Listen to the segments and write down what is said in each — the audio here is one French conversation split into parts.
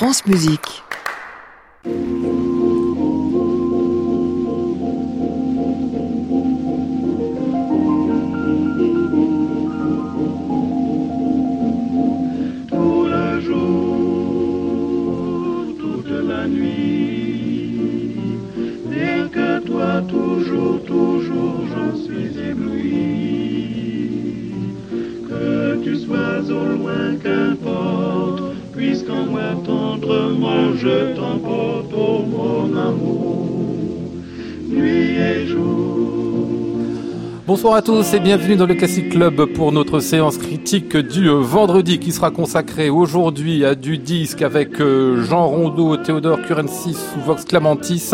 France Musique. Tendrement je Bonsoir à tous et bienvenue dans le Classic Club pour notre séance critique du euh, vendredi qui sera consacrée aujourd'hui à du disque avec euh, Jean Rondeau, Théodore Curensis ou Vox Clamantis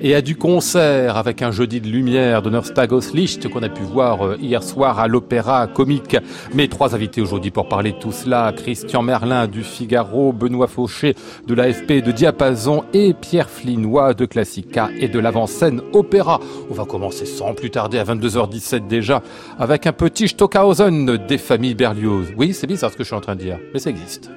et à du concert avec un jeudi de lumière de Norstagos Licht qu'on a pu voir euh, hier soir à l'Opéra Comique. Mes trois invités aujourd'hui pour parler de tout cela, Christian Merlin du Figaro, Benoît Fauché de l'AFP de Diapason et Pierre Flinois de Classica et de l'avant-scène Opéra. On va commencer sans plus tarder à 22h17 déjà avec un petit Stockhausen des familles Berlioz. Oui, c'est bizarre ce que je suis en train de dire, mais ça existe.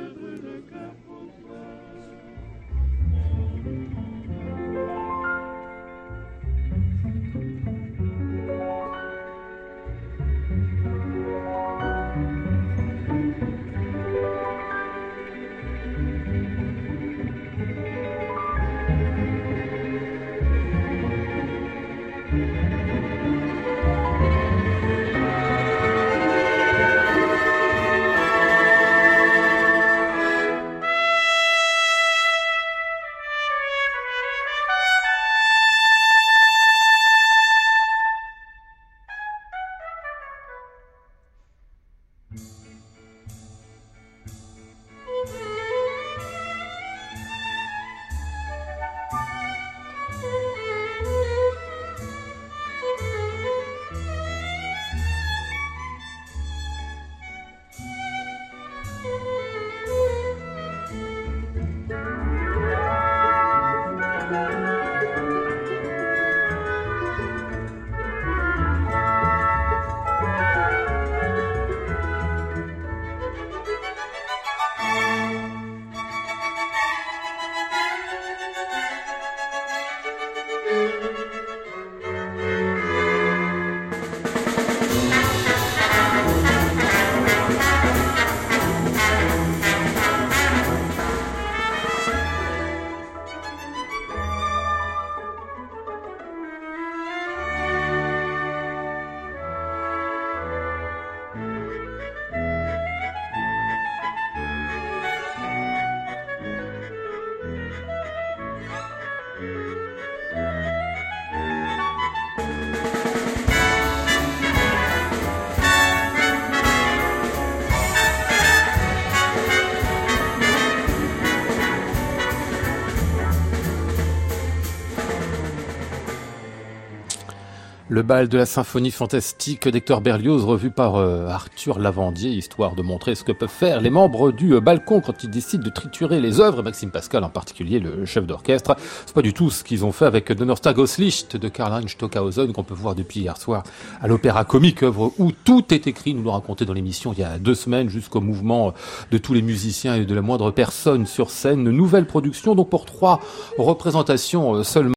Le bal de la symphonie fantastique d'Hector Berlioz, revu par euh, Arthur Lavandier, histoire de montrer ce que peuvent faire les membres du euh, balcon quand ils décident de triturer les œuvres, Maxime Pascal en particulier, le chef d'orchestre. C'est pas du tout ce qu'ils ont fait avec Donnerstag Licht de Karl-Heinz Stockhausen, qu'on peut voir depuis hier soir à l'Opéra Comique, œuvre où tout est écrit, nous l'ont raconté dans l'émission il y a deux semaines, jusqu'au mouvement de tous les musiciens et de la moindre personne sur scène. Nouvelle production, donc pour trois représentations euh, seulement.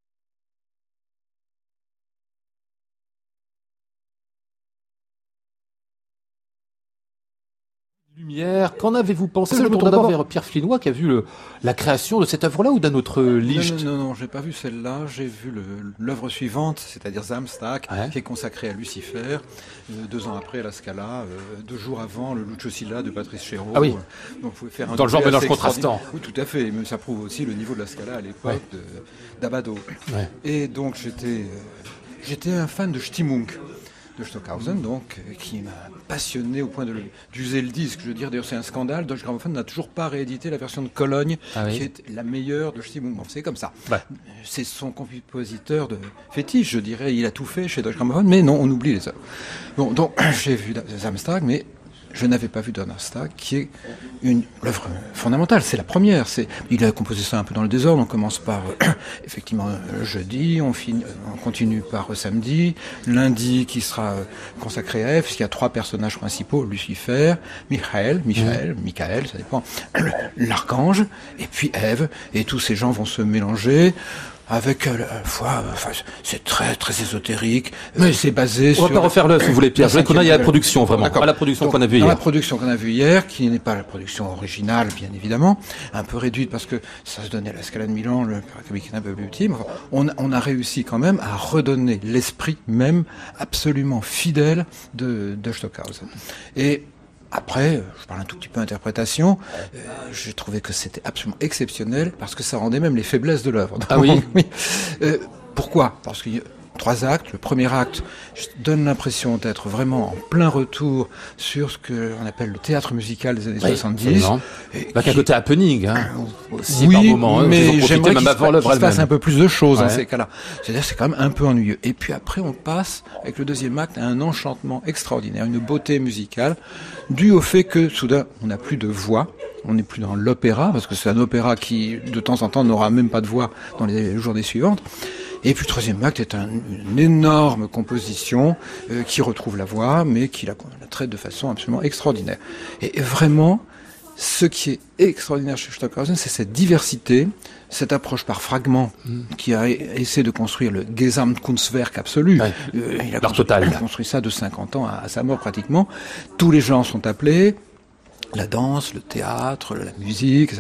Lumière, qu'en avez-vous pensé Je me tourne d'abord vers Pierre Flinois qui a vu le, la création de cette œuvre-là ou d'un autre Licht Non, non, non, j'ai pas vu celle-là. J'ai vu l'œuvre suivante, c'est-à-dire Samstag, Ouais. qui est consacrée à Lucifer. euh, deux ans après, à la Scala. euh, deux jours avant, le Lucio Silla de Patrice Chéreau. Ah oui. Donc, vous pouvez faire un Dans le genre mélange contrastant. Oui, tout à fait. Mais ça prouve aussi le niveau de la Scala à l'époque Ouais. d'Abado. Ouais. Et donc, j'étais, euh, j'étais un fan de Stimmung de Stockhausen, donc, qui m'a passionné au point d'user le disque. Je veux dire, d'ailleurs, c'est un scandale. Deutsche Grammophon n'a toujours pas réédité la version de Cologne, Ah oui. qui est la meilleure de Stimmung. C'est comme ça. Ouais. C'est son compositeur de fétiche, je dirais. Il a tout fait chez Deutsche Grammophon, mais non, on oublie les œuvres. Bon, donc, j'ai vu Samstag, mais je n'avais pas vu Donnerstag, qui est une œuvre fondamentale. C'est la première. C'est, il a composé ça un peu dans le désordre. On commence par euh, effectivement euh, jeudi, on, finit, on continue par samedi, lundi qui sera consacré à Ève, puisqu'il y a trois personnages principaux Lucifer, Michael, Michael, mmh. Michael, ça dépend, l'archange, et puis Ève, et tous ces gens vont se mélanger avec euh, la foi, enfin, c'est très très ésotérique. Mais c'est basé on sur. On va pas refaire le, si vous voulez, Pierre. Je qu'on aille à la production vraiment, pas la production qu'on a vue hier. La production qu'on a vue hier, qui n'est pas la production originale, bien évidemment, un peu réduite parce que ça se donnait à la Scala de Milan, le est un peu petit. on, on, a réussi quand même à redonner l'esprit même absolument fidèle de, de Stockhausen. Et après, je parle un tout petit peu d'interprétation, euh, j'ai trouvé que c'était absolument exceptionnel parce que ça rendait même les faiblesses de l'œuvre. Ah oui, euh, Pourquoi? Parce que trois actes. Le premier acte donne l'impression d'être vraiment en plein retour sur ce qu'on appelle le théâtre musical des années 70. Et un côté happening, hein, aussi oui, par moment. Hein, mais j'aimerais qu'il se, passe un peu plus de choses dans ces cas-là. C'est-à-dire c'est quand même un peu ennuyeux. Et puis après, on passe, avec le deuxième acte, à un enchantement extraordinaire, une beauté musicale, due au fait que soudain, on n'a plus de voix, on n'est plus dans l'opéra, parce que c'est un opéra qui, de temps en temps, n'aura même pas de voix dans les journées suivantes. Et puis le troisième acte est une énorme composition euh, qui retrouve la voix, mais qui la, traite de façon absolument extraordinaire. Et vraiment, ce qui est extraordinaire chez Stockhausen, c'est cette diversité, cette approche par fragments mm. qui a essayé de construire le Gesamtkunstwerk absolu. Euh, il, a construit, il, a construit, ça de 50 ans à, sa mort pratiquement. Tous les gens sont appelés, la danse, le théâtre, la musique,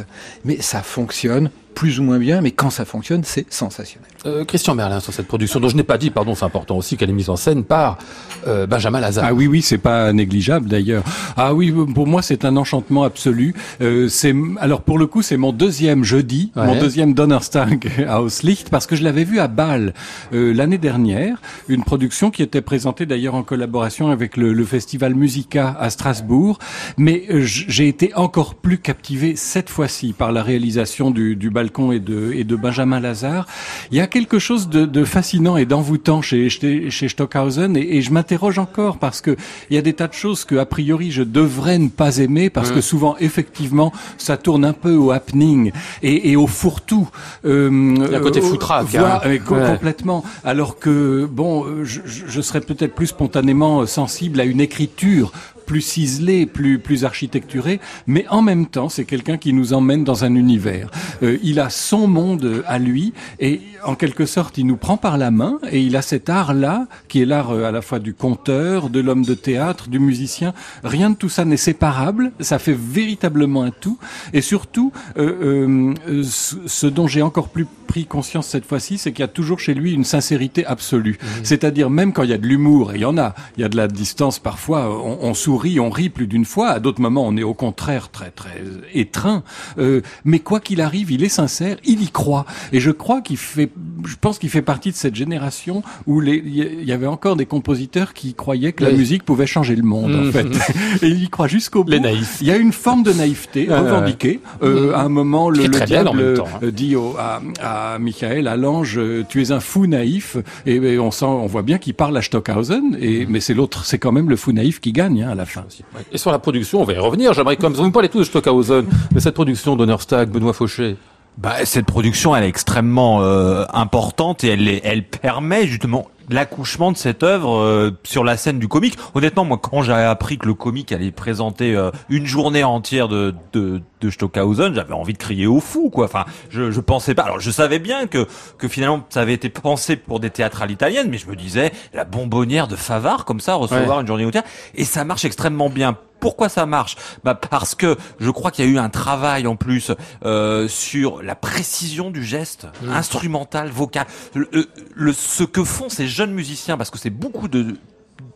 mais ça fonctionne plus ou moins bien, mais quand ça fonctionne, c'est sensationnel. Euh, Christian Merlin sur cette production, dont je n'ai pas dit, pardon, c'est important aussi qu'elle est mise en scène par euh, Benjamin Lazare. Ah oui, oui, c'est pas négligeable d'ailleurs. Ah oui, pour moi c'est un enchantement absolu. Euh, c'est alors pour le coup c'est mon deuxième jeudi, mon deuxième Donnerstag à Auslicht, parce que je l'avais vu à Bâle euh, l'année dernière, une production qui était présentée d'ailleurs en collaboration avec le, le Festival Musica à Strasbourg, mais euh, j'ai été encore plus captivé cette fois-ci par la réalisation du, du et de, et de Benjamin Lazare. Il y a quelque chose de, de fascinant et d'envoûtant chez, chez, chez, Stockhausen et, et je m'interroge encore parce que il y a des tas de choses que a priori je devrais ne pas aimer parce que souvent effectivement ça tourne un peu au happening et, et au fourre-tout. Euh, il y a un côté foutraque. Hein. Euh, complètement. Alors que bon, je, je serais peut-être plus spontanément sensible à une écriture plus ciselé, plus plus architecturé, mais en même temps, c'est quelqu'un qui nous emmène dans un univers. Euh, il a son monde à lui et en quelque sorte, il nous prend par la main et il a cet art-là qui est l'art euh, à la fois du conteur, de l'homme de théâtre, du musicien. Rien de tout ça n'est séparable. Ça fait véritablement un tout. Et surtout, euh, euh, ce dont j'ai encore plus pris conscience cette fois-ci, c'est qu'il y a toujours chez lui une sincérité absolue. Mmh. C'est-à-dire même quand il y a de l'humour, et il y en a, il y a de la distance parfois, on, on sourit, on rit plus d'une fois. À d'autres moments, on est au contraire très très étreint. Euh, mais quoi qu'il arrive, il est sincère, il y croit. Et je crois qu'il fait je pense qu'il fait partie de cette génération où il y avait encore des compositeurs qui croyaient que la musique pouvait changer le monde, en mmh. fait. Et il y croit jusqu'au bout. Les naïfs. Il y a une forme de naïveté revendiquée. Euh, mmh. à un moment, le, le diable temps, hein. dit au, à, à Michael, à l'ange, tu es un fou naïf. Et, on sent, on voit bien qu'il parle à Stockhausen. Et, mmh. mais c'est l'autre, c'est quand même le fou naïf qui gagne, hein, à la fin. Et sur la production, on va y revenir. J'aimerais comme vous me parlez tous de Stockhausen, mais cette production d'Honnerstag, Benoît Fauché. Bah, cette production, elle est extrêmement euh, importante et elle, elle permet justement l'accouchement de cette œuvre euh, sur la scène du comique. Honnêtement, moi, quand j'ai appris que le comique allait présenter euh, une journée entière de, de, de Stockhausen, j'avais envie de crier au fou, quoi. Enfin, je, je pensais pas. Alors, je savais bien que que finalement ça avait été pensé pour des théâtrales italiennes, mais je me disais la bonbonnière de Favard, comme ça, recevoir une journée entière, et ça marche extrêmement bien pourquoi ça marche? Bah Parce que je crois qu'il y a eu un travail en plus euh, sur la précision du geste mmh. instrumental, vocal. Le, ce que font ces jeunes musiciens, parce que c'est beaucoup de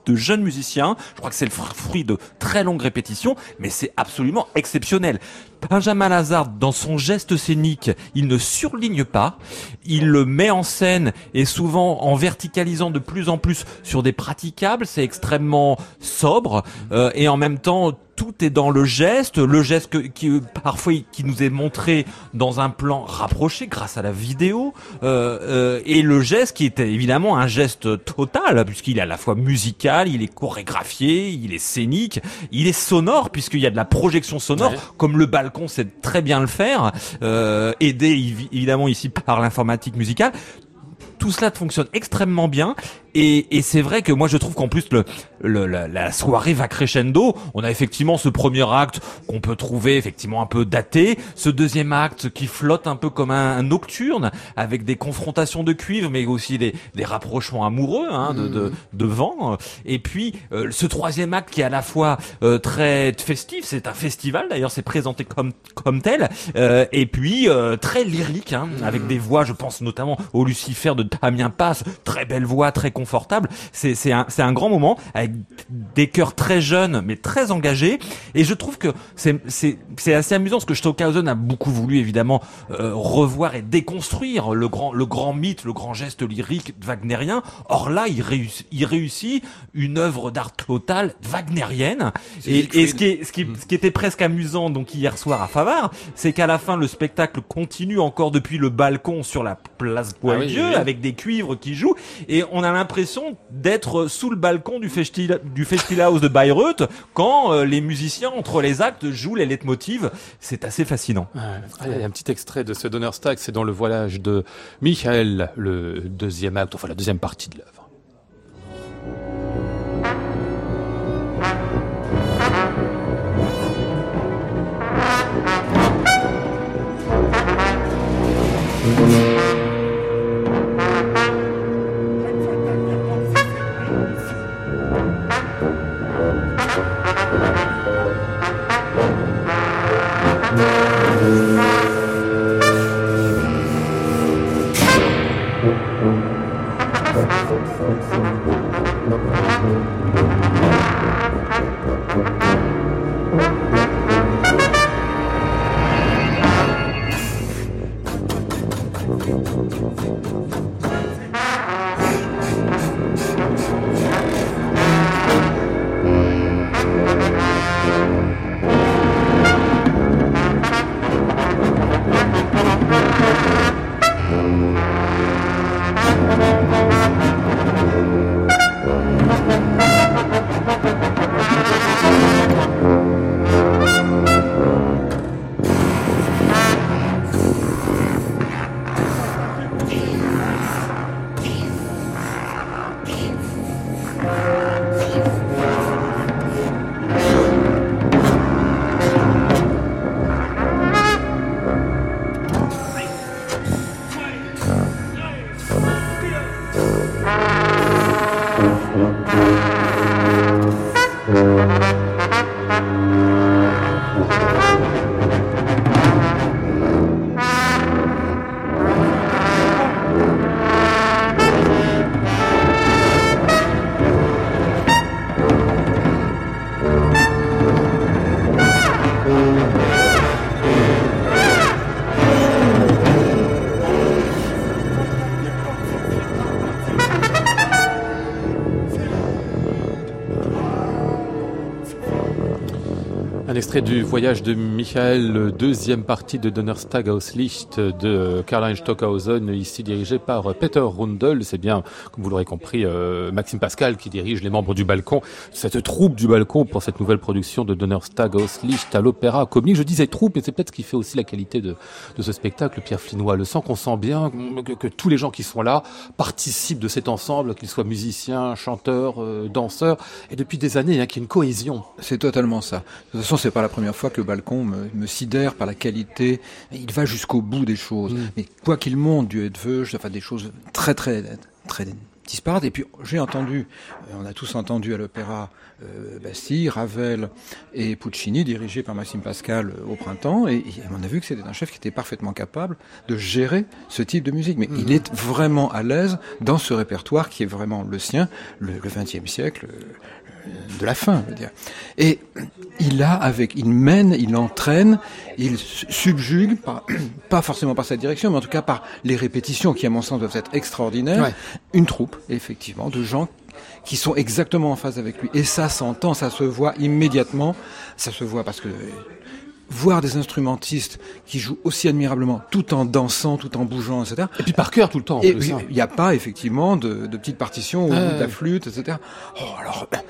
de jeunes musiciens. Je crois que c'est le fruit de très longues répétitions, mais c'est absolument exceptionnel. Benjamin Lazare, dans son geste scénique, il ne surligne pas, il le met en scène et souvent en verticalisant de plus en plus sur des praticables, c'est extrêmement sobre euh, et en même temps tout est dans le geste, le geste que, qui parfois qui nous est montré dans un plan rapproché grâce à la vidéo, euh, euh, et le geste qui est évidemment un geste total puisqu'il est à la fois musical, il est chorégraphié, il est scénique, il est sonore puisqu'il y a de la projection sonore, comme le balcon sait très bien le faire, euh, aidé évidemment ici par l'informatique musicale. Tout cela fonctionne extrêmement bien et, et c'est vrai que moi je trouve qu'en plus le, le la, la, soirée va crescendo. On a effectivement ce premier acte qu'on peut trouver effectivement un peu daté, ce deuxième acte qui flotte un peu comme un, nocturne avec des confrontations de cuivre, mais aussi des, des rapprochements amoureux hein, de, de, de, vent. Et puis euh, ce troisième acte qui est à la fois euh, très festif, c'est un festival d'ailleurs, c'est présenté comme comme tel, euh, et puis très lyrique hein, avec des voix, je pense notamment au Lucifer de Damien Passe, très belle voix, très confortable. C'est un, un grand moment avec des chœurs très jeunes mais très engagés. Et je trouve que c'est assez amusant parce que Stockhausen a beaucoup voulu évidemment euh, revoir et déconstruire le grand, le grand mythe, le grand geste lyrique wagnérien. Or là, il réussit, il réussit une œuvre d'art total wagnérienne. Et, et, ce, qui est, ce, qui, ce qui était presque amusant donc hier soir à Favard, c'est qu'à la fin le spectacle continue encore depuis le balcon sur la place Boidieu ah avec des cuivres qui jouent et on a l'impression d'être sous le balcon du, Festival du de Bayreuth quand euh, les musiciens, entre les actes, jouent les leitmotivs. C'est assez fascinant. Un petit extrait de ce Donnerstag, c'est dans le voyage de Michael, le deuxième acte, enfin la deuxième partie de l'œuvre. Extrait du voyage de Michael, deuxième partie de Donnerstag aus Licht de Karl-Heinz Stockhausen, ici dirigé par Peter Rundel. C'est bien, comme vous l'aurez compris, euh, Maxime Pascal qui dirige les membres du balcon, cette troupe du balcon pour cette nouvelle production de Donnerstag aus Licht à l'Opéra Comique. Je disais troupe, et c'est peut-être ce qui fait aussi la qualité de, de ce spectacle, Pierre Flinois. Le sent qu'on sent bien que, que, tous les gens qui sont là participent de cet ensemble, qu'ils soient musiciens, chanteurs, euh, danseurs, et depuis des années, hein, qu'il y a une cohésion. C'est totalement ça. De toute façon, c'est pas la première fois que le balcon me, me sidère par la qualité. Il va jusqu'au bout des choses. Mm. Mais quoi qu'il monte du Hedwig, enfin des choses très très très disparates. Et puis j'ai entendu, euh, on a tous entendu à l'opéra euh, Bastille, Ravel et Puccini, dirigé par Maxime Pascal euh, au printemps, et, et, on a vu que c'était un chef qui était parfaitement capable de gérer ce type de musique. Mais il est vraiment à l'aise dans ce répertoire qui est vraiment le sien, le XXe siècle, de la fin, je veux dire. Et il a avec, il mène, il entraîne, il subjugue, pas, pas forcément par cette direction, mais en tout cas par les répétitions qui, à mon sens, doivent être extraordinaires, une troupe, effectivement, de gens qui sont exactement en phase avec lui. Et ça s'entend, ça se voit immédiatement. Ça se voit parce que voir des instrumentistes qui jouent aussi admirablement, tout en dansant, tout en bougeant, etc. Et puis par cœur tout le temps. plus, il hein. n'y a pas effectivement de, de petites partitions bout de la flûte, etc. Oh, alors, ben,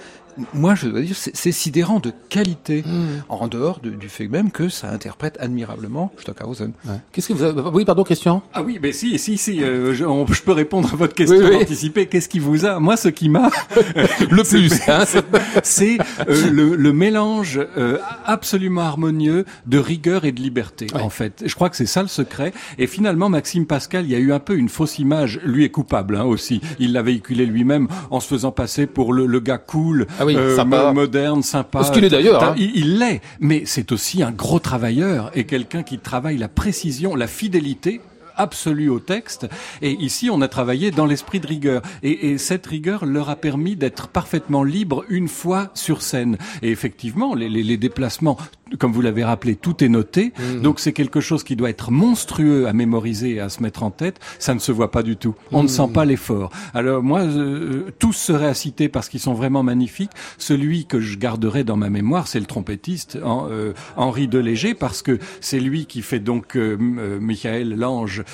moi, je dois dire, c'est sidérant de qualité, Hmm. en dehors de- du fait même que ça interprète admirablement Stockhausen. Ouais. Qu'est-ce que vous avez... Oui, pardon, Christian? Ah oui, mais si, si, si, euh, je, on- je peux répondre à votre question Oui, oui. anticipée. Qu'est-ce qui vous a Moi, ce qui m'a Le plus. hein. c'est euh, le, le mélange euh, absolument harmonieux de rigueur et de liberté, Ouais. en fait. Je crois que c'est ça le secret. Et finalement, Maxime Pascal, il y a eu un peu une fausse image. Lui est coupable hein, aussi. Il l'a véhiculé lui-même en se faisant passer pour le, le gars cool, Ah oui, euh, sympa. mo- moderne, sympa. Ce qu'il est d'ailleurs, hein. Il il l'est, mais c'est aussi un gros travailleur et quelqu'un qui travaille la précision, la fidélité absolue au texte. Et ici, on a travaillé dans l'esprit de rigueur. Et, et cette rigueur leur a permis d'être parfaitement libres une fois sur scène. Et effectivement, les, les, les déplacements, comme vous l'avez rappelé, tout est noté. Donc c'est quelque chose qui doit être monstrueux à mémoriser et à se mettre en tête. Ça ne se voit pas du tout. On ne sent pas l'effort. Alors moi, euh, tous seraient à citer parce qu'ils sont vraiment magnifiques. Celui que je garderai dans ma mémoire, c'est le trompettiste euh, Henri Deléger, parce que c'est lui qui fait donc euh, euh, Michael l'ange,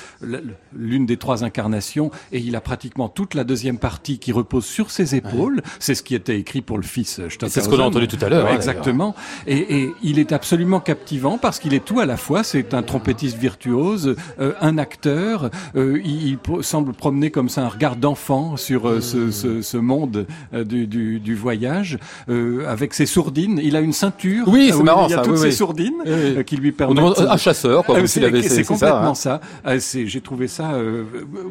l'une des trois incarnations, et il a pratiquement toute la deuxième partie qui repose sur ses épaules. C'est ce qui était écrit pour le fils euh, C'est ce qu'on a entendu tout à l'heure. Ouais, hein, exactement. Et, et il est absolument captivant parce qu'il est tout à la fois. C'est un trompettiste virtuose, euh, un acteur. euh, il, semble promener comme ça un regard d'enfant sur euh, ce, ce, ce monde euh, du, du, du voyage, euh, avec ses sourdines. Il a une ceinture. Oui, c'est marrant, Il y a ça, toutes oui, oui. sourdines Oui, oui. qui lui On permettent. demande un chasseur, c'est s'il avait- c'est ça, complètement hein. ça. J'ai trouvé ça euh,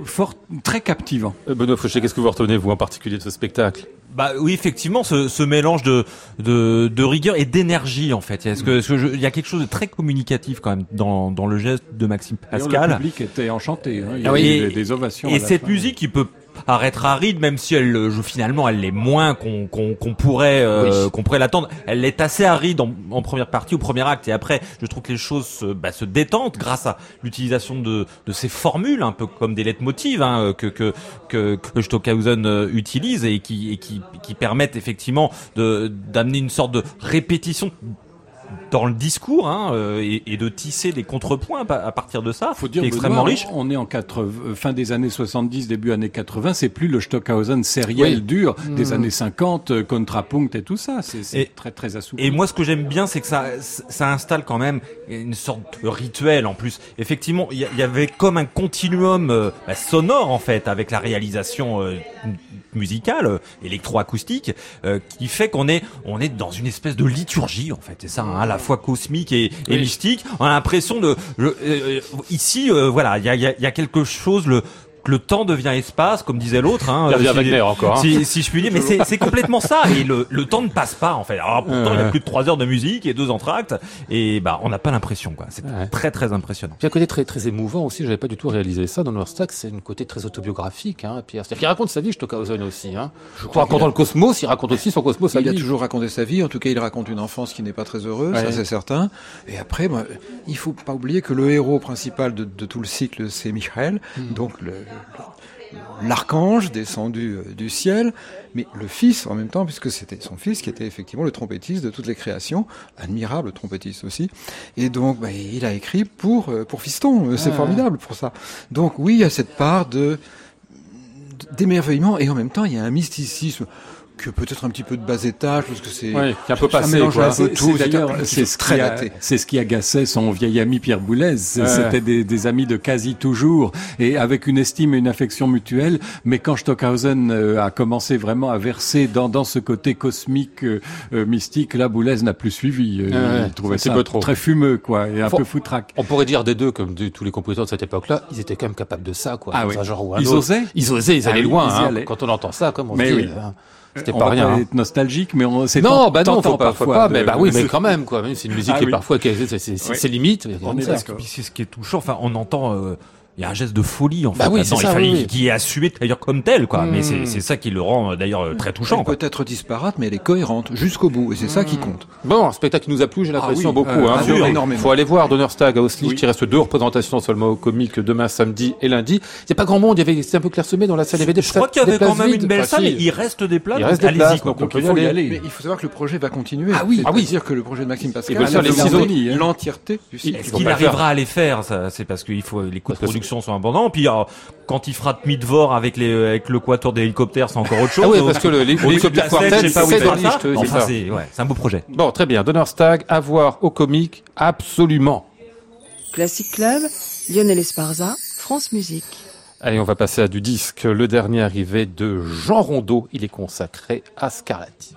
fort, très captivant. Benoît Fauché, qu'est-ce que vous retenez, vous, en particulier de ce spectacle? Bah oui, effectivement, ce, ce mélange de, de, de rigueur et d'énergie en fait. Est-ce que, est-ce que je- il y a quelque chose de très communicatif quand même dans, dans le geste de Maxime Pascal. Le public était enchanté. Hein. Il y Ah avait oui. des, des ovations. à Et la cette fin. musique qui peut paraître aride, même si elle, euh, finalement, elle l'est moins qu'on qu'on pourrait euh, Oui. qu'on pourrait l'attendre. Elle est assez aride en, en première partie, au premier acte, et après, je trouve que les choses se, bah, se détendent grâce à l'utilisation de, de ces formules, un peu comme des leitmotivs hein, que que que, que Stockhausen euh, utilise et qui et qui qui permettent effectivement de d'amener une sorte de répétition dans le discours hein, euh, et, et de tisser des contrepoints à à partir de ça, faut dire est extrêmement Benoît, riche. On est en 80, euh, fin des années 70, début années 80. C'est plus le Stockhausen sériel Oui. dur des années 50, euh, contrapunct et tout ça. C'est très très assoupli. Et moi, ce que j'aime bien, c'est que ça, ça installe quand même une sorte de rituel en plus. Effectivement, il y, avait comme un continuum euh, bah, sonore en fait avec la réalisation euh, musicale, euh, électroacoustique, euh, qui fait qu'on est, on est dans une espèce de liturgie en fait. C'est ça, hein, à la fois cosmique et, et mystique. On a l'impression de, je- euh, ici, euh, voilà, il y a, il y a- il y a quelque chose le que le temps devient espace, comme disait l'autre. Hein, Il revient euh, si- Wagner encore. hein. si, si je puis dire, mais c'est c'est complètement ça. Et le, le temps ne passe pas en fait. Alors pourtant il y a plus de trois heures de musique et deux entractes et bah on n'a pas l'impression quoi. C'est Ouais. très très impressionnant. Puis un côté très très émouvant aussi, j'avais pas du tout réalisé ça dans Noirstack, c'est un côté très autobiographique, hein, Pierre. C'est-à-dire qu'il raconte sa vie, Stockhausen aussi, hein. Je En crois racontant le cosmos, il raconte aussi son cosmos, sa Il a vie. toujours raconté sa vie, en tout cas il raconte une enfance qui n'est pas très heureuse, Ouais. ça c'est certain. Et après, moi, il faut pas oublier que le héros principal de, de tout le cycle, c'est Michael, donc le- le- l'archange descendu euh, du ciel, mais le fils en même temps, puisque c'était son fils qui était effectivement le trompettiste de toutes les créations, admirable trompettiste aussi. Et donc, bah, il a écrit pour euh, pour Fiston, Euh, c'est Ouais. formidable pour ça. Donc oui, il y a cette part de d'émerveillement et en même temps il y a un mysticisme que peut-être un petit peu de bas étage parce que c'est Ouais, un peu passé, C'est- ce, très daté. c'est ce qui agaçait son vieil ami Pierre Boulez. Ouais. C'était des, des amis de quasi toujours et avec une estime et une affection mutuelle. Mais quand Stockhausen euh, a commencé vraiment à verser dans, dans ce côté cosmique, euh, euh, mystique, là, Boulez n'a plus suivi. Euh, Ouais, il trouvait c'est un ça peu trop. très fumeux, quoi, et un Faut- peu foutraque. On pourrait dire des deux, comme de tous les compositeurs de cette époque-là, ils étaient quand même capables de ça, quoi. Ah oui. un genre ou un Ils autre. osaient Ils osaient, ils Ah allaient loin, ils hein. allaient. Quand on entend ça, comme on Mais dit, oui. hein, c'était On pas va rien. hein. être nostalgique, mais on, c'est Non, bah non, faut pas, faut parfois pas, de- mais bah oui, mais quand même, quoi. Même c'est une musique Ah qui est oui. parfois, qui a- c'est c'est- c'est Oui. limites. On est ça. d'accord. Puis c'est ce qui est touchant. Enfin, on entend euh, il y a un geste de folie en Bah fait. oui, c'est il fallait oui, oui. qui est assumé d'ailleurs comme tel quoi. Mais Hmm. c'est c'est ça qui le rend euh, d'ailleurs euh, très touchant. Elle quoi. peut être disparate, mais elle est cohérente jusqu'au bout, et c'est ça qui compte. Bon, un spectacle qui nous a plu, j'ai l'impression, Ah oui, beaucoup. euh, hein. Faut- énormément. Faut aller voir Donnerstag à Oui. qui reste deux représentations seulement au comique demain samedi et lundi. Il a pas grand monde, il y avait, c'était un peu clairsemé dans la salle, il y avait des Je crois qu'il y avait quand même vides. une belle salle. Il reste des places. Il reste des allez-y, places, quoi. donc il faut y aller. Mais il faut savoir que le projet va continuer. Ah oui, ah oui. C'est-à-dire que le projet de Maxime Pascal Il l'entièreté faut qu'il arrivera à les faire ça, C'est parce qu'il faut les coûts de sont abondants. Puis alors, quand il fera Midvor avec les avec le quatuor d'hélicoptères, c'est encore autre chose. Ah oui, parce que l'hélicoptère quartet, je sais pas où c'est dans. Licht, Enfin, c'est ouais, un beau projet. Bon, très bien. Donnerstag, à voir au comique, absolument. Classic Club, Lionel Esparza, France Musique. Allez, on va passer à du disque. Le dernier arrivé de Jean Rondeau. Il est consacré à Scarlatti.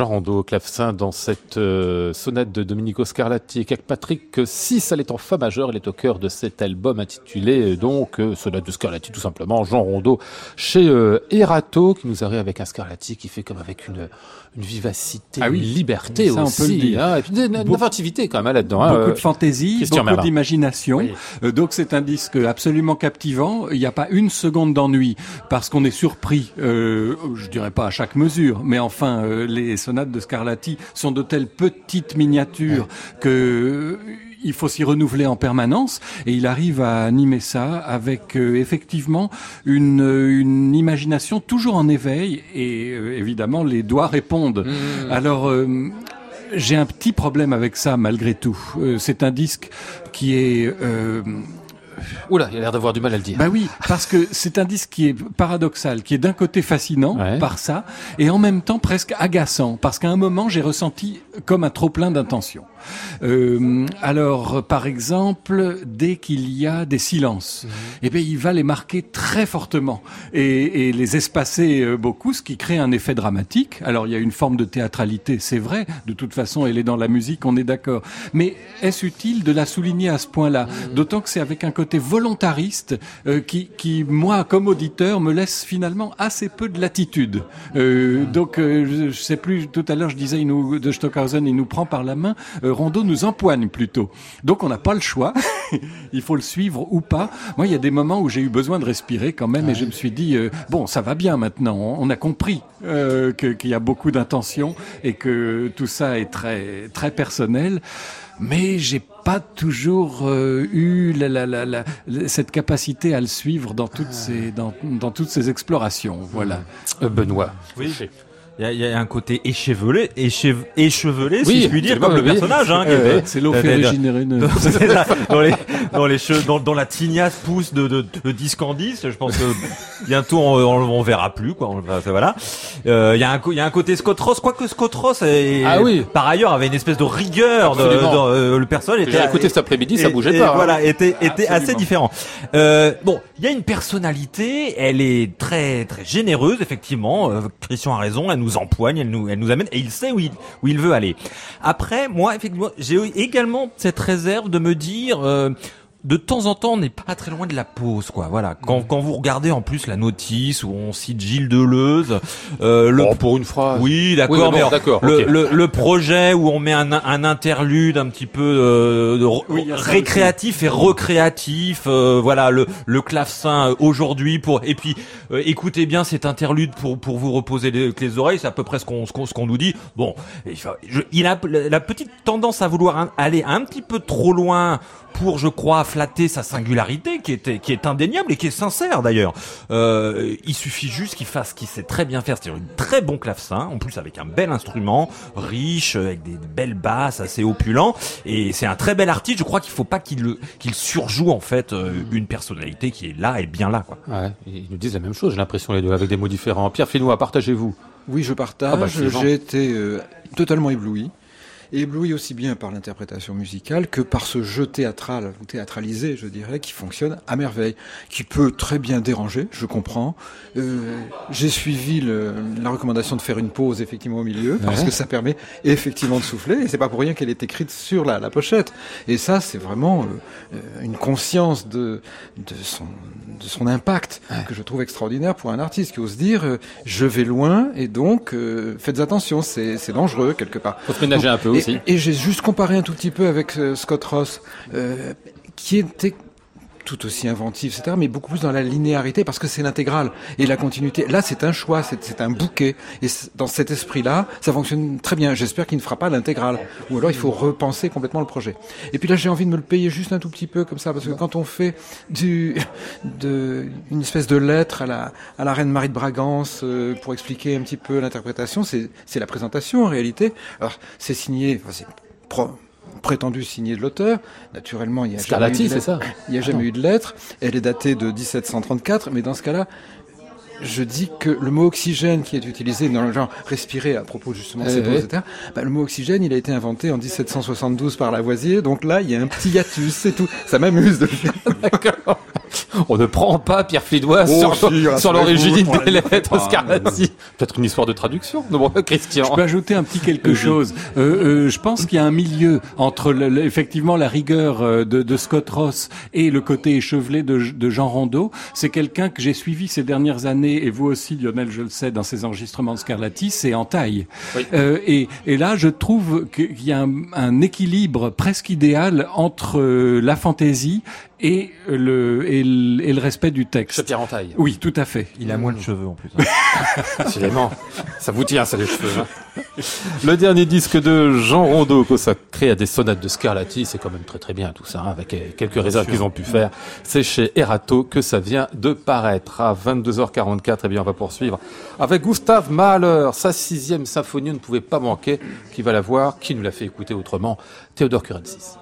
Jean Rondeau au clavecin dans cette euh, sonate de Domenico Scarlatti et Kirkpatrick 6. Elle est en fa majeur, elle est au cœur de cet album intitulé euh, donc euh, Sonate de Scarlatti tout simplement. Jean Rondeau chez euh, Erato qui nous arrive avec un Scarlatti qui fait comme avec une, une vivacité, Ah oui. une liberté Ça, aussi. hein, et puis une, inventivité quand même là-dedans. hein, Beaucoup euh, de fantaisie, Christian beaucoup d'imagination. Oui. Euh, donc c'est un disque absolument captivant. Il n'y a pas une seconde d'ennui parce qu'on est surpris. Euh, je dirais pas à chaque mesure, mais enfin euh, les sonates de Scarlatti sont de telles petites miniatures que euh, il faut s'y renouveler en permanence et il arrive à animer ça avec euh, effectivement une, une imagination toujours en éveil et euh, évidemment les doigts répondent. Mmh. Alors euh, j'ai un petit problème avec ça malgré tout. Euh, c'est un disque qui est euh, Oula, il a l'air d'avoir du mal à le dire. Bah oui, parce que c'est un disque qui est paradoxal, qui est d'un côté fascinant Ouais. par ça, et en même temps presque agaçant, parce qu'à un moment j'ai ressenti comme un trop plein d'intentions. Euh, alors, par exemple, dès qu'il y a des silences, eh bien, il va les marquer très fortement et, et les espacer euh, beaucoup, ce qui crée un effet dramatique. Alors, il y a une forme de théâtralité, c'est vrai. De toute façon, elle est dans la musique, on est d'accord. Mais est-ce utile de la souligner à ce point-là? D'autant que c'est avec un côté volontariste euh, qui, qui, moi, comme auditeur, me laisse finalement assez peu de latitude. Euh, donc, euh, je, je sais plus. Tout à l'heure, je disais, il nous, de Stockhausen, il nous prend par la main. Euh, Rondeau nous empoigne plutôt. Donc, on n'a pas le choix. il faut le suivre ou pas. Moi, il y a des moments où j'ai eu besoin de respirer quand même, et je me suis dit, euh, bon, ça va bien maintenant. On, on a compris euh, qu'il y a beaucoup d'intentions et que tout ça est très très personnel. Mais j'ai pas toujours euh, eu la, la, la, la- cette capacité à le suivre dans toutes ces dans, dans toutes ces explorations. Voilà. Euh, Benoît. Oui. Il y, y a un côté échevelé, échev- échevelé, Oui, si je puis dire, comme le personnage. Hein, Euh, C'est l'eau euh, dans les dans dans, la tignasse pousse de, de, de 10 en 10 je pense que bientôt on, on, on verra plus quoi on- voilà euh, il y a un y a un côté Scott Ross quoique Scott Ross est, Ah oui. par ailleurs avait une espèce de rigueur de, euh, le personnage était J'ai écouté cet après-midi, ça et- bougeait et pas. hein. Voilà, était était Absolument. assez différent. Euh, bon, il y a une personnalité, elle est très très généreuse effectivement. Euh, Christian a raison, elle nous empoigne, elle nous elle nous amène et il sait où il où il veut aller. Après, moi effectivement, j'ai également cette réserve de me dire. euh, de temps en temps, on n'est pas très loin de la pause, quoi. Voilà. Quand, quand vous regardez en plus la notice où on cite Gilles Deleuze, euh, le Oh, pour une phrase. oui, d'accord, d'accord, le, le, le projet où on met un, un interlude un petit peu euh, de Oui, récréatif et recréatif, euh, voilà le, le clavecin euh, aujourd'hui pour et puis euh, écoutez bien cet interlude pour pour vous reposer les, les oreilles, c'est à peu près ce qu'on ce qu'on ce qu'on nous dit. Bon, il, fa- je- il a la petite tendance à vouloir aller un petit peu trop loin pour, je crois, flatter sa singularité, qui est, qui est indéniable et qui est sincère d'ailleurs. Euh, il suffit juste qu'il fasse ce qu'il sait très bien faire, c'est-à-dire une très bon clavecin, en plus avec un bel instrument, riche, avec des belles basses, assez opulent, et c'est un très bel artiste. Je crois qu'il faut pas qu'il le- qu'il surjoue en fait euh, une personnalité qui est là et bien là, quoi. Ouais, ils nous disent la même chose, j'ai l'impression les deux, avec des mots différents. Pierre Filnois, partagez-vous? Oui, je Ah bah, partage. J'ai été euh, totalement ébloui. Ébloui aussi bien par l'interprétation musicale que par ce jeu théâtral, ou théâtralisé, je dirais, qui fonctionne à merveille, qui peut très bien déranger, je comprends. Euh, J'ai suivi le- la recommandation de faire une pause effectivement au milieu, parce que ça permet effectivement de souffler, et c'est pas pour rien qu'elle est écrite sur la, la pochette. Et ça, c'est vraiment euh, une conscience de, de, son, de son impact que je trouve extraordinaire pour un artiste qui ose dire euh, je vais loin et donc euh, faites attention, c'est dangereux quelque part. Faut se ménager un peu Et, j'ai juste comparé un tout petit peu avec euh, Scott Ross, euh, qui était tout aussi inventif, etc., mais beaucoup plus dans la linéarité, parce que c'est l'intégrale et la continuité. Là, c'est un choix, c'est un bouquet. Et dans cet esprit-là, ça fonctionne très bien. J'espère qu'il ne fera pas l'intégrale. Ou alors, il faut repenser complètement le projet. Et puis là, j'ai envie de me le payer juste un tout petit peu, comme ça, parce que quand on fait du, de, une espèce de lettre à la, à la reine Marie de Bragance, euh, pour expliquer un petit peu l'interprétation, c'est la présentation, en réalité. Alors, c'est signé, enfin, prétendu signé de l'auteur. Naturellement, il y a jamais eu Scarlatti, de c'est lettre. ça Il n'y a jamais eu de lettre. Elle est datée de 1734, mais dans ce cas-là, je dis que le mot oxygène qui est utilisé dans le genre respirer à propos justement de Eh ces oui. doses, etc., bah, le mot oxygène, il a été inventé en 1772 par Lavoisier, donc là, il y a un petit hiatus, c'est tout. Ça m'amuse de le faire. D'accord. On ne prend pas Pierre Filnois Oh, sur, si, sur rassurez-vous, l'origine je prends des lettres Scarlatti. Peut-être une histoire de traduction. Non, bon, Christian. Je peux ajouter un petit quelque chose. Euh, euh, je pense qu'il y a un milieu entre le- le- effectivement la rigueur euh, de, de Scott Ross et le côté échevelé de, de Jean Rondeau. C'est quelqu'un que j'ai suivi ces dernières années, et vous aussi, Lionel, je le sais, dans ses enregistrements de Scarlatti, c'est en taille. Oui. Euh, et, et là, je trouve qu'il y a un, un équilibre presque idéal entre euh, la fantaisie et le, et le, et le respect du texte. Je tire en taille. Oui, tout à fait. Il a moins de cheveux en plus. hein. Ça vous tient, ça, les cheveux. hein. Le dernier disque de Jean Rondeau consacré à des sonates de Scarlatti, c'est quand même très très bien tout ça, hein, avec quelques réserves qu'ils ont pu faire. C'est chez Erato que ça vient de paraître. À 22h44, eh bien, on va poursuivre avec Gustave Mahler. Sa sixième symphonie, on ne pouvait pas manquer. Qui va la voir Qui nous l'a fait écouter autrement Théodore Curensis.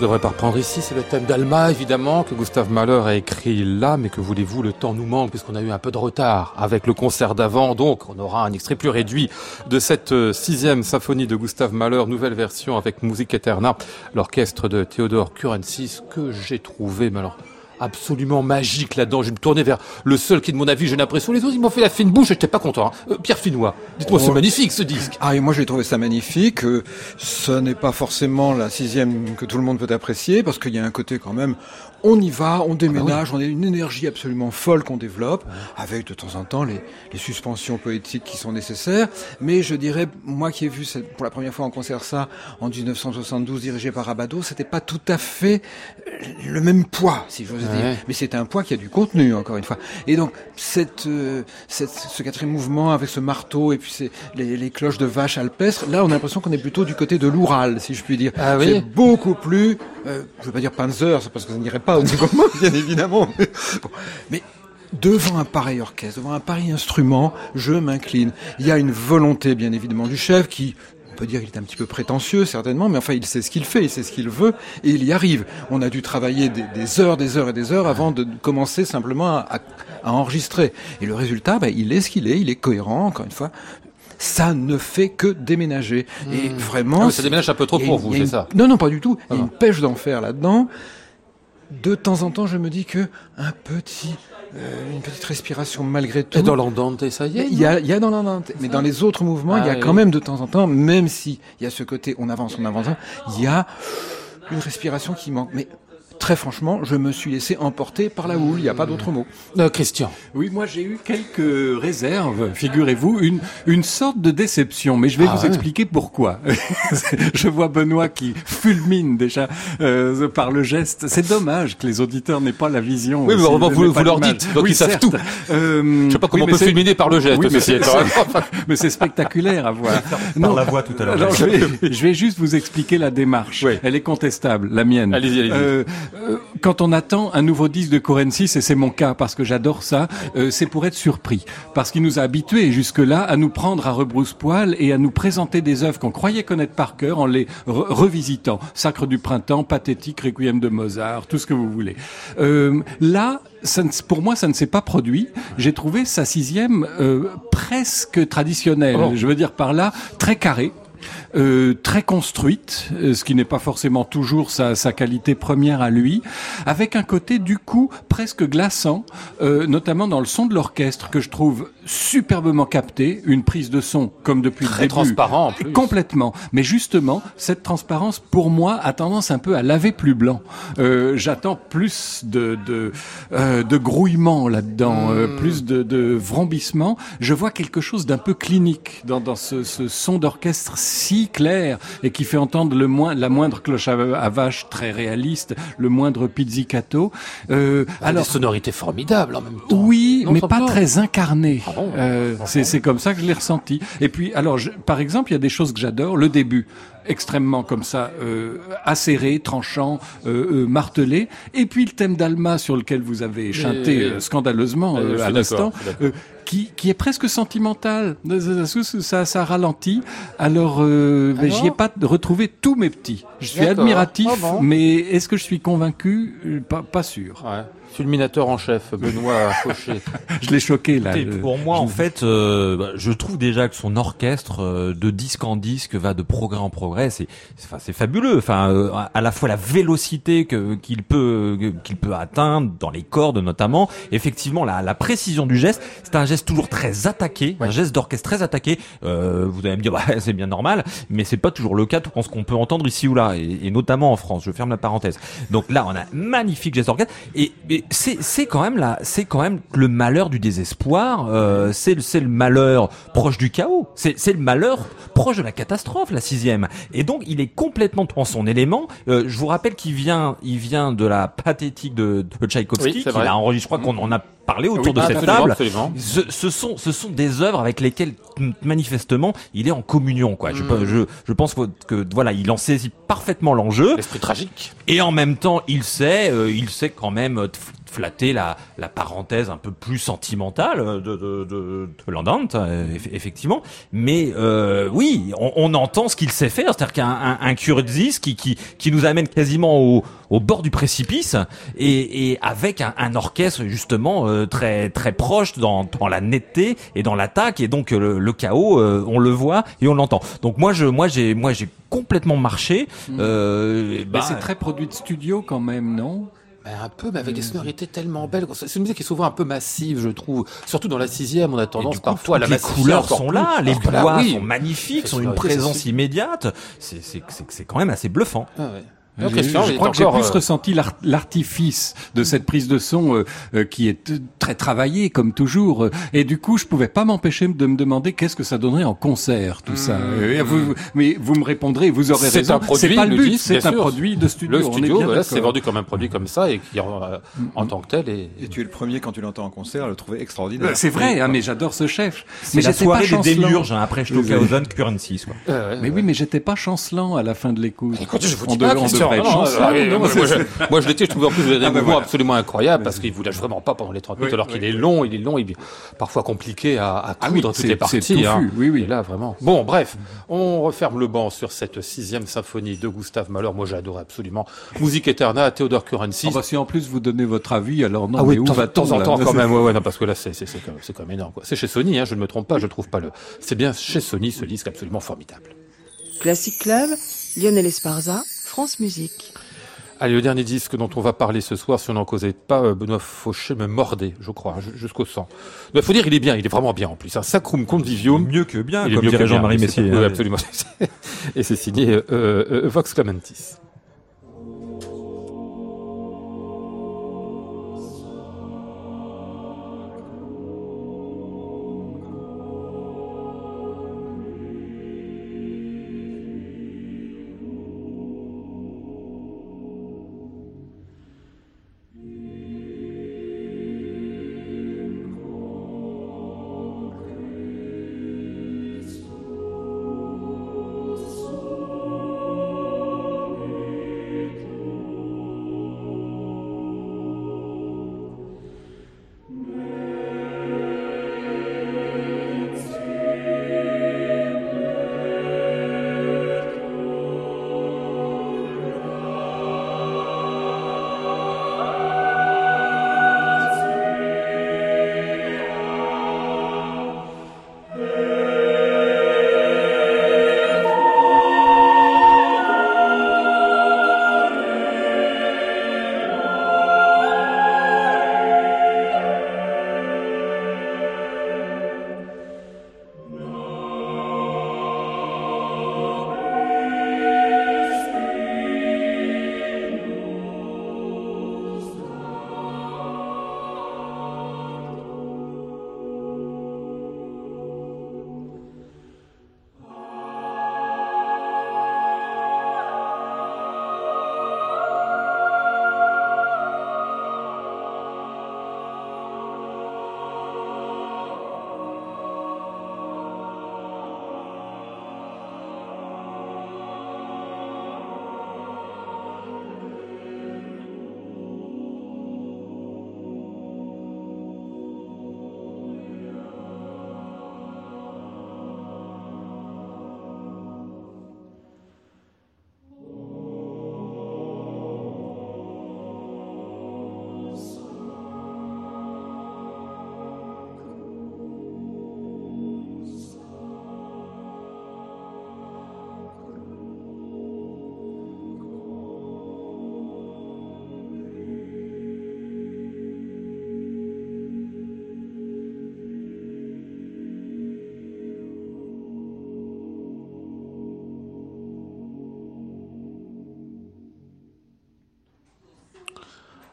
Devrais pas reprendre ici, c'est le thème d'Alma, évidemment, que Gustave Mahler a écrit là, mais que voulez-vous, le temps nous manque, puisqu'on a eu un peu de retard avec le concert d'avant, donc on aura un extrait plus réduit de cette euh, sixième symphonie de Gustave Mahler, nouvelle version avec Musique Eterna, l'orchestre de Théodore Curensis, que j'ai trouvé, mais alors, absolument magique là-dedans. Je me tourner vers le seul qui, de mon avis, j'ai l'impression. Les autres, ils m'ont fait la fine bouche et j'étais pas content. hein. Euh, Pierre Finois, dites-moi, c'est Oh. magnifique ce disque. Ah, et moi j'ai trouvé ça magnifique. Euh, Ce n'est pas forcément la sixième que tout le monde peut apprécier, parce qu'il y a un côté quand même, on y va, on déménage, on a une énergie absolument folle qu'on développe, avec de temps en temps les, les suspensions poétiques qui sont nécessaires. Mais je dirais, moi qui ai vu cette- pour la première fois en concert ça en 1972, dirigé par Rabado, c'était pas tout à fait euh, le même poids, si j'ose dire. Mais c'est un poids qui a du contenu, encore une fois. Et donc, cette, euh, cette- ce quatrième mouvement avec ce marteau et puis ces, les, les cloches de vache alpestre, là, on a l'impression qu'on est plutôt du côté de l'Oural, si je puis dire. Ah oui C'est beaucoup plus, euh, je veux pas dire Panzer, parce que ça n'irait pas au niveau mot, bien évidemment. Mais, bon. Mais devant un pareil orchestre, devant un pareil instrument, je m'incline. Il y a une volonté, bien évidemment, du chef qui on peut dire qu'il est un petit peu prétentieux, certainement, mais enfin, il sait ce qu'il fait, il sait ce qu'il veut, et il y arrive. On a dû travailler des, des heures, des heures et des heures avant de commencer simplement à, enregistrer. Et le résultat, ben, il est ce qu'il est, il est cohérent, encore une fois. Ça ne fait que déménager. Et vraiment... Ah ça déménage un peu trop pour vous, c'est ça Non, non, pas du tout. Il y a Ah. une pêche d'enfer là-dedans. De temps en temps, je me dis que un petit, euh, une petite respiration malgré tout. Et dans l'andante, ça y est Il y a, il y a dans l'Andante, mais dans les autres mouvements, il y Ah a oui. quand même de temps en temps, même si il y a ce côté on avance, on avance, il y a une respiration qui manque. Mais très franchement, je me suis laissé emporter par la houle. Il n'y a pas d'autre mot. Euh, Christian. Oui, moi j'ai eu quelques réserves, figurez-vous, une, une sorte de déception, mais je vais Ah vous ouais. expliquer pourquoi. je vois Benoît qui fulmine déjà euh, par le geste. C'est dommage que les auditeurs n'aient pas la vision. Oui, mais bon, vous- vous leur dites, donc Oui, ils savent tout. Euh, Je sais pas comment oui, on peut fulminer par le geste, Oui, mais c'est- spectaculaire à voir. Par la voix tout à l'heure. Alors, je, vais, je vais juste vous expliquer la démarche. Oui. Elle est contestable, la mienne. Allez-y, allez-y. Euh, euh, quand on attend un nouveau disque de Corensis, et c'est mon cas parce que j'adore ça, euh, c'est pour être surpris. Parce qu'il nous a habitués jusque-là à nous prendre à rebrousse-poil et à nous présenter des œuvres qu'on croyait connaître par cœur en les re- revisitant. Sacre du printemps, Pathétique, Requiem de Mozart, tout ce que vous voulez. Euh, là, ça ne- pour moi, ça ne s'est pas produit. J'ai trouvé sa sixième euh, presque traditionnelle. Oh. Je veux dire par là, très carrée. Euh, très construite, euh, ce qui n'est pas forcément toujours sa, sa qualité première à lui, avec un côté du coup presque glaçant, euh, notamment dans le son de l'orchestre que je trouve superbement capté, une prise de son comme depuis Très le début, transparent, en plus. complètement. Mais justement, cette transparence pour moi a tendance un peu à laver plus blanc. Euh, J'attends plus de de, euh, de grouillement là-dedans, euh, plus de, de vrombissement. Je vois quelque chose d'un peu clinique dans, dans ce, ce son d'orchestre si clair et qui fait entendre le moins, la moindre cloche à, à vache très réaliste, le moindre pizzicato. Euh, Alors, des sonorités formidables en même temps. oui, Non, mais pas très incarné. Ah bon Euh, c'est c'est comme ça que je l'ai ressenti. Et puis, alors, je- par exemple, il y a des choses que j'adore. Le début, extrêmement comme ça, euh, acéré, tranchant, euh, euh, martelé. Et puis le thème d'Alma sur lequel vous avez chanté euh, scandaleusement suis à l'instant, qui, qui est presque sentimental. Ça, ça, ralentit. Alors, euh, ben, j'y ai pas retrouvé tous mes petits. Je suis admiratif, Ah bon mais est-ce que je suis convaincu? Euh, Pas, pas sûr. Ouais. Fulminateur en chef, Benoît Fauché. Je l'ai choqué là. Le- pour moi, je- en fait, euh, bah, je trouve déjà que son orchestre euh, de disque en disque va de progrès en progrès. C'est, c'est- enfin, c'est fabuleux. Enfin, euh, à- la fois la vélocité que qu'il peut qu'il peut atteindre dans les cordes notamment. Effectivement, la, la précision du geste. C'est un geste toujours très attaqué, un geste d'orchestre très attaqué. Euh, vous allez me dire, bah, c'est bien normal, mais c'est pas toujours le cas. Tout ce qu'on peut entendre ici ou là, et, et notamment en France. Je ferme la parenthèse. Donc là, on a un magnifique geste d'orchestre. Et, et c'est c'est quand même là, c'est quand même le malheur du désespoir. Euh, c'est le c'est le malheur proche du chaos. C'est c'est le malheur proche de la catastrophe, la sixième. Et donc il est complètement en son élément. Euh, je vous rappelle qu'il vient, il vient de la pathétique de, de Tchaïkovski, Oui, qu'il a enregistré. Je crois qu'on en a parlé autour de Ah, cette table. absolument. Ce, ce sont, ce sont des œuvres avec lesquelles manifestement il est en communion. Quoi. Je, Mm. je, je pense que, que voilà, il en saisit parfaitement l'enjeu. L'esprit tragique. Et en même temps, il sait, euh, il sait quand même euh, flatter la, la parenthèse un peu plus sentimentale de, de, de, de Landant, euh, eff- effectivement. Mais euh, oui, on, on entend ce qu'il sait faire, c'est-à-dire qu'un un, un qui, qui, qui nous amène quasiment au, au bord du précipice et, et avec un, un orchestre justement euh, très très proche dans, dans la netteté et dans l'attaque et donc euh, le, le chaos, euh, on le voit et on l'entend. Donc moi je moi j'ai moi j'ai complètement marché. Euh, Mais bah, c'est très produit de studio quand même, non? Ben, un peu, mais avec des sonorités tellement belles. C'est une musique qui est souvent un peu massive, je trouve. Surtout dans la sixième, on a tendance coup, parfois à la les couleurs sont plus. là, les bois oui. sont magnifiques, sont une présence immédiate. C'est c'est c'est c'est quand même assez bluffant. Ah ouais. Je, crois que j'ai plus euh, ressenti l'ar- l'artifice de cette prise de son euh, euh, qui est euh, très travaillée comme toujours. euh, Et du coup, je pouvais pas m'empêcher de me demander qu'est-ce que ça donnerait en concert, tout ça. Euh, vous- vous- mais vous me répondrez, vous aurez raison. un produit, c'est pas le but, c'est un sûr. produit de studio. Le studio, voilà, c'est vendu comme un produit comme ça et qui euh, en tant que tel est. Et tu es le premier quand tu l'entends en concert à le trouver extraordinaire. Euh, C'est vrai, hein, mais j'adore ce chef. Mais la j'étais soirée pas des chancelant. démiurges hein, après Stockhausen, Currency. Quoi. Mais oui, mais j'étais pas chancelant à la fin de l'écoute. Écoute, je vous dis pas, être non, euh, non, moi, je, moi, je l'étais, je trouvais en plus avez un Ah, mouvement voilà. absolument incroyable parce qu'il vous lâche vraiment pas pendant les 30 minutes Oui, alors oui, qu'il est long, il est long, il est parfois compliqué à, à Ah coudre oui, toutes les parties. hein. oui, oui. Et là, vraiment. Bon, bref, on referme le banc sur cette sixième symphonie de Gustave Mahler. Moi, j'ai adoré absolument. Musique Eterna, Theodore Currency. Ah bah, si en plus vous donnez votre avis, alors non, Ah oui, mais où de temps- de temps en temps quand même. Ouais, ouais, non, parce que là, c'est quand, même- c'est quand même énorme. C'est chez Sony, hein, je ne me trompe pas, je trouve pas le. C'est bien chez Sony ce disque absolument formidable. Classic Club, Lionel Esparza, France Musique. Allez, le dernier disque dont on va parler ce soir, si on n'en causait pas, euh, Benoît Fauché me mordait, je crois, hein, ju- jusqu'au sang. Il faut dire, il est bien, il est vraiment bien en plus. Un Sacrum Convivium. Mieux que bien, Il est comme dirait Jean-Marie Messier. Oui, hein. absolument. Et c'est signé euh, euh, Vox Clamantis.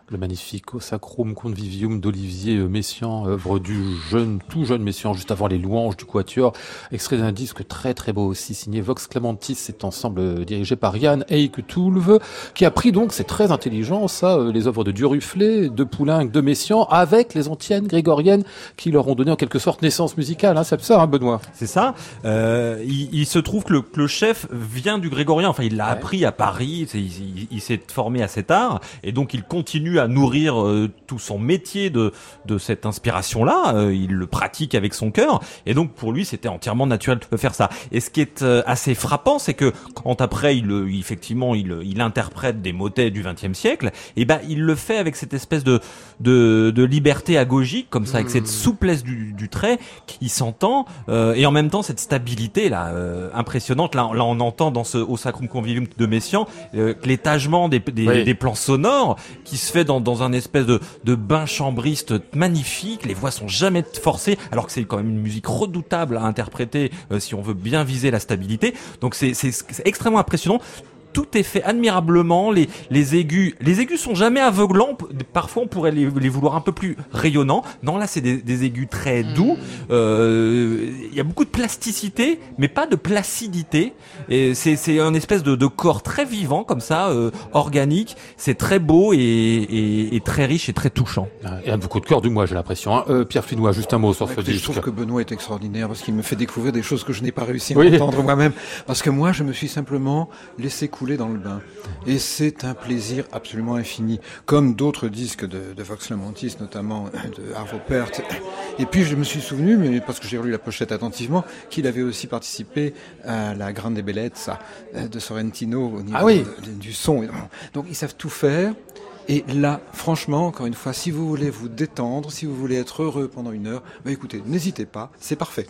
Le magnifique Sacrum Convivium d'Olivier euh, Messiaen, œuvre du jeune, tout jeune Messiaen, juste avant les louanges du Quatuor, extrait d'un disque très très beau aussi, signé Vox Clamantis, cet ensemble euh, dirigé par Yann Eik Toulve, qui a pris donc, c'est très intelligent ça, euh, les œuvres de Duruflé, de Poulenc, de Messiaen, avec les antiennes grégoriennes qui leur ont donné en quelque sorte naissance musicale, hein, c'est ça, hein, Benoît? C'est ça. Euh, il, il se trouve que le, que le chef vient du grégorien. Enfin, il l'a Ouais. appris à Paris. c'est- Il, il- il s'est formé à cet art et donc il continue continue à nourrir euh, tout son métier de, de cette inspiration-là. Euh, il le pratique avec son cœur. Et donc, pour lui, c'était entièrement naturel de faire ça. Et ce qui est euh, assez frappant, c'est que quand après, il, effectivement, il, il interprète des motets du XXe siècle, et ben, il le fait avec cette espèce de, de, de liberté agogique, comme ça, avec cette mmh. souplesse du, du trait qui s'entend, et en même temps, cette stabilité là impressionnante. Là, là, on entend dans ce au Sacrum Convivium de Messiaen l'étagement des, des, des plans sonores qui se fait dans, un espèce de, de bain chambriste magnifique. Les voix sont jamais forcées, alors que c'est quand même une musique redoutable à interpréter euh, si on veut bien viser la stabilité. Donc c'est extrêmement impressionnant tout est fait admirablement. Les, les aigus, les aigus sont jamais aveuglants. Parfois, on pourrait les, les vouloir un peu plus rayonnants. Non, là, c'est des, des, aigus très mm. doux. Euh, il y a beaucoup de plasticité, mais pas de placidité. Et c'est, c'est un espèce de, de, corps très vivant, comme ça, euh, organique. C'est très beau et, et, et, très riche et très touchant. Il y a beaucoup de cœur du moi, j'ai l'impression. Hein. Euh, Pierre Finois, juste un mot sur ce disque. Je trouve que Benoît est extraordinaire parce qu'il me fait découvrir des choses que je n'ai pas réussi à entendre moi-même. Parce que moi, je me suis simplement laissé couler dans le bain. Et c'est un plaisir absolument infini, comme d'autres disques de, de Vox Lamontis, notamment de Arvo Pärt. Et puis je me suis souvenu, mais parce que j'ai relu la pochette attentivement, qu'il avait aussi participé à la Grande Bellezza de Sorrentino au niveau ah du son. Donc ils savent tout faire. Et là, franchement, encore une fois, si vous voulez vous détendre, si vous voulez être heureux pendant une heure, bah écoutez, n'hésitez pas, c'est parfait.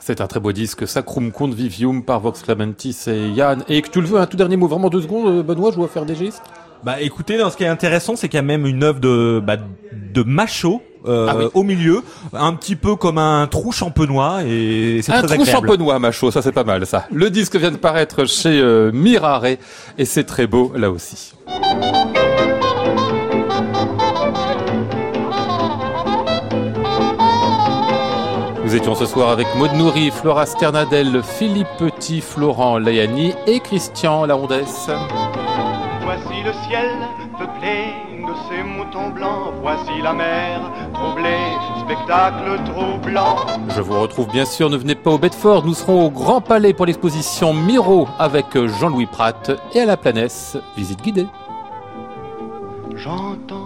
c'est un très beau disque, Sacrum Convivium par Vox Clamentis et Yann. Et que tu le veux, un tout dernier mot, vraiment deux secondes, euh, Benoît, je dois faire des gestes bah écoutez, ce qui est intéressant, c'est qu'il y a même une œuvre de bah, de macho euh, ah au milieu, un petit peu comme un trou champenois et c'est un trou champenois, macho, ça c'est pas mal ça. Le disque vient de paraître chez euh, Mirare et c'est très beau là aussi. Nous étions ce soir avec Maud Nourri, Flora Sternadel, Philippe Petit, Florent Layani et Christian Laondès. Voici le ciel peuplé de ces moutons blancs, voici la mer troublée, spectacle troublant. Je vous retrouve bien sûr, ne venez pas au Bedford, nous serons au Grand Palais pour l'exposition Miro avec Jean-Louis Pratt et à la Planète, visite guidée. J'entends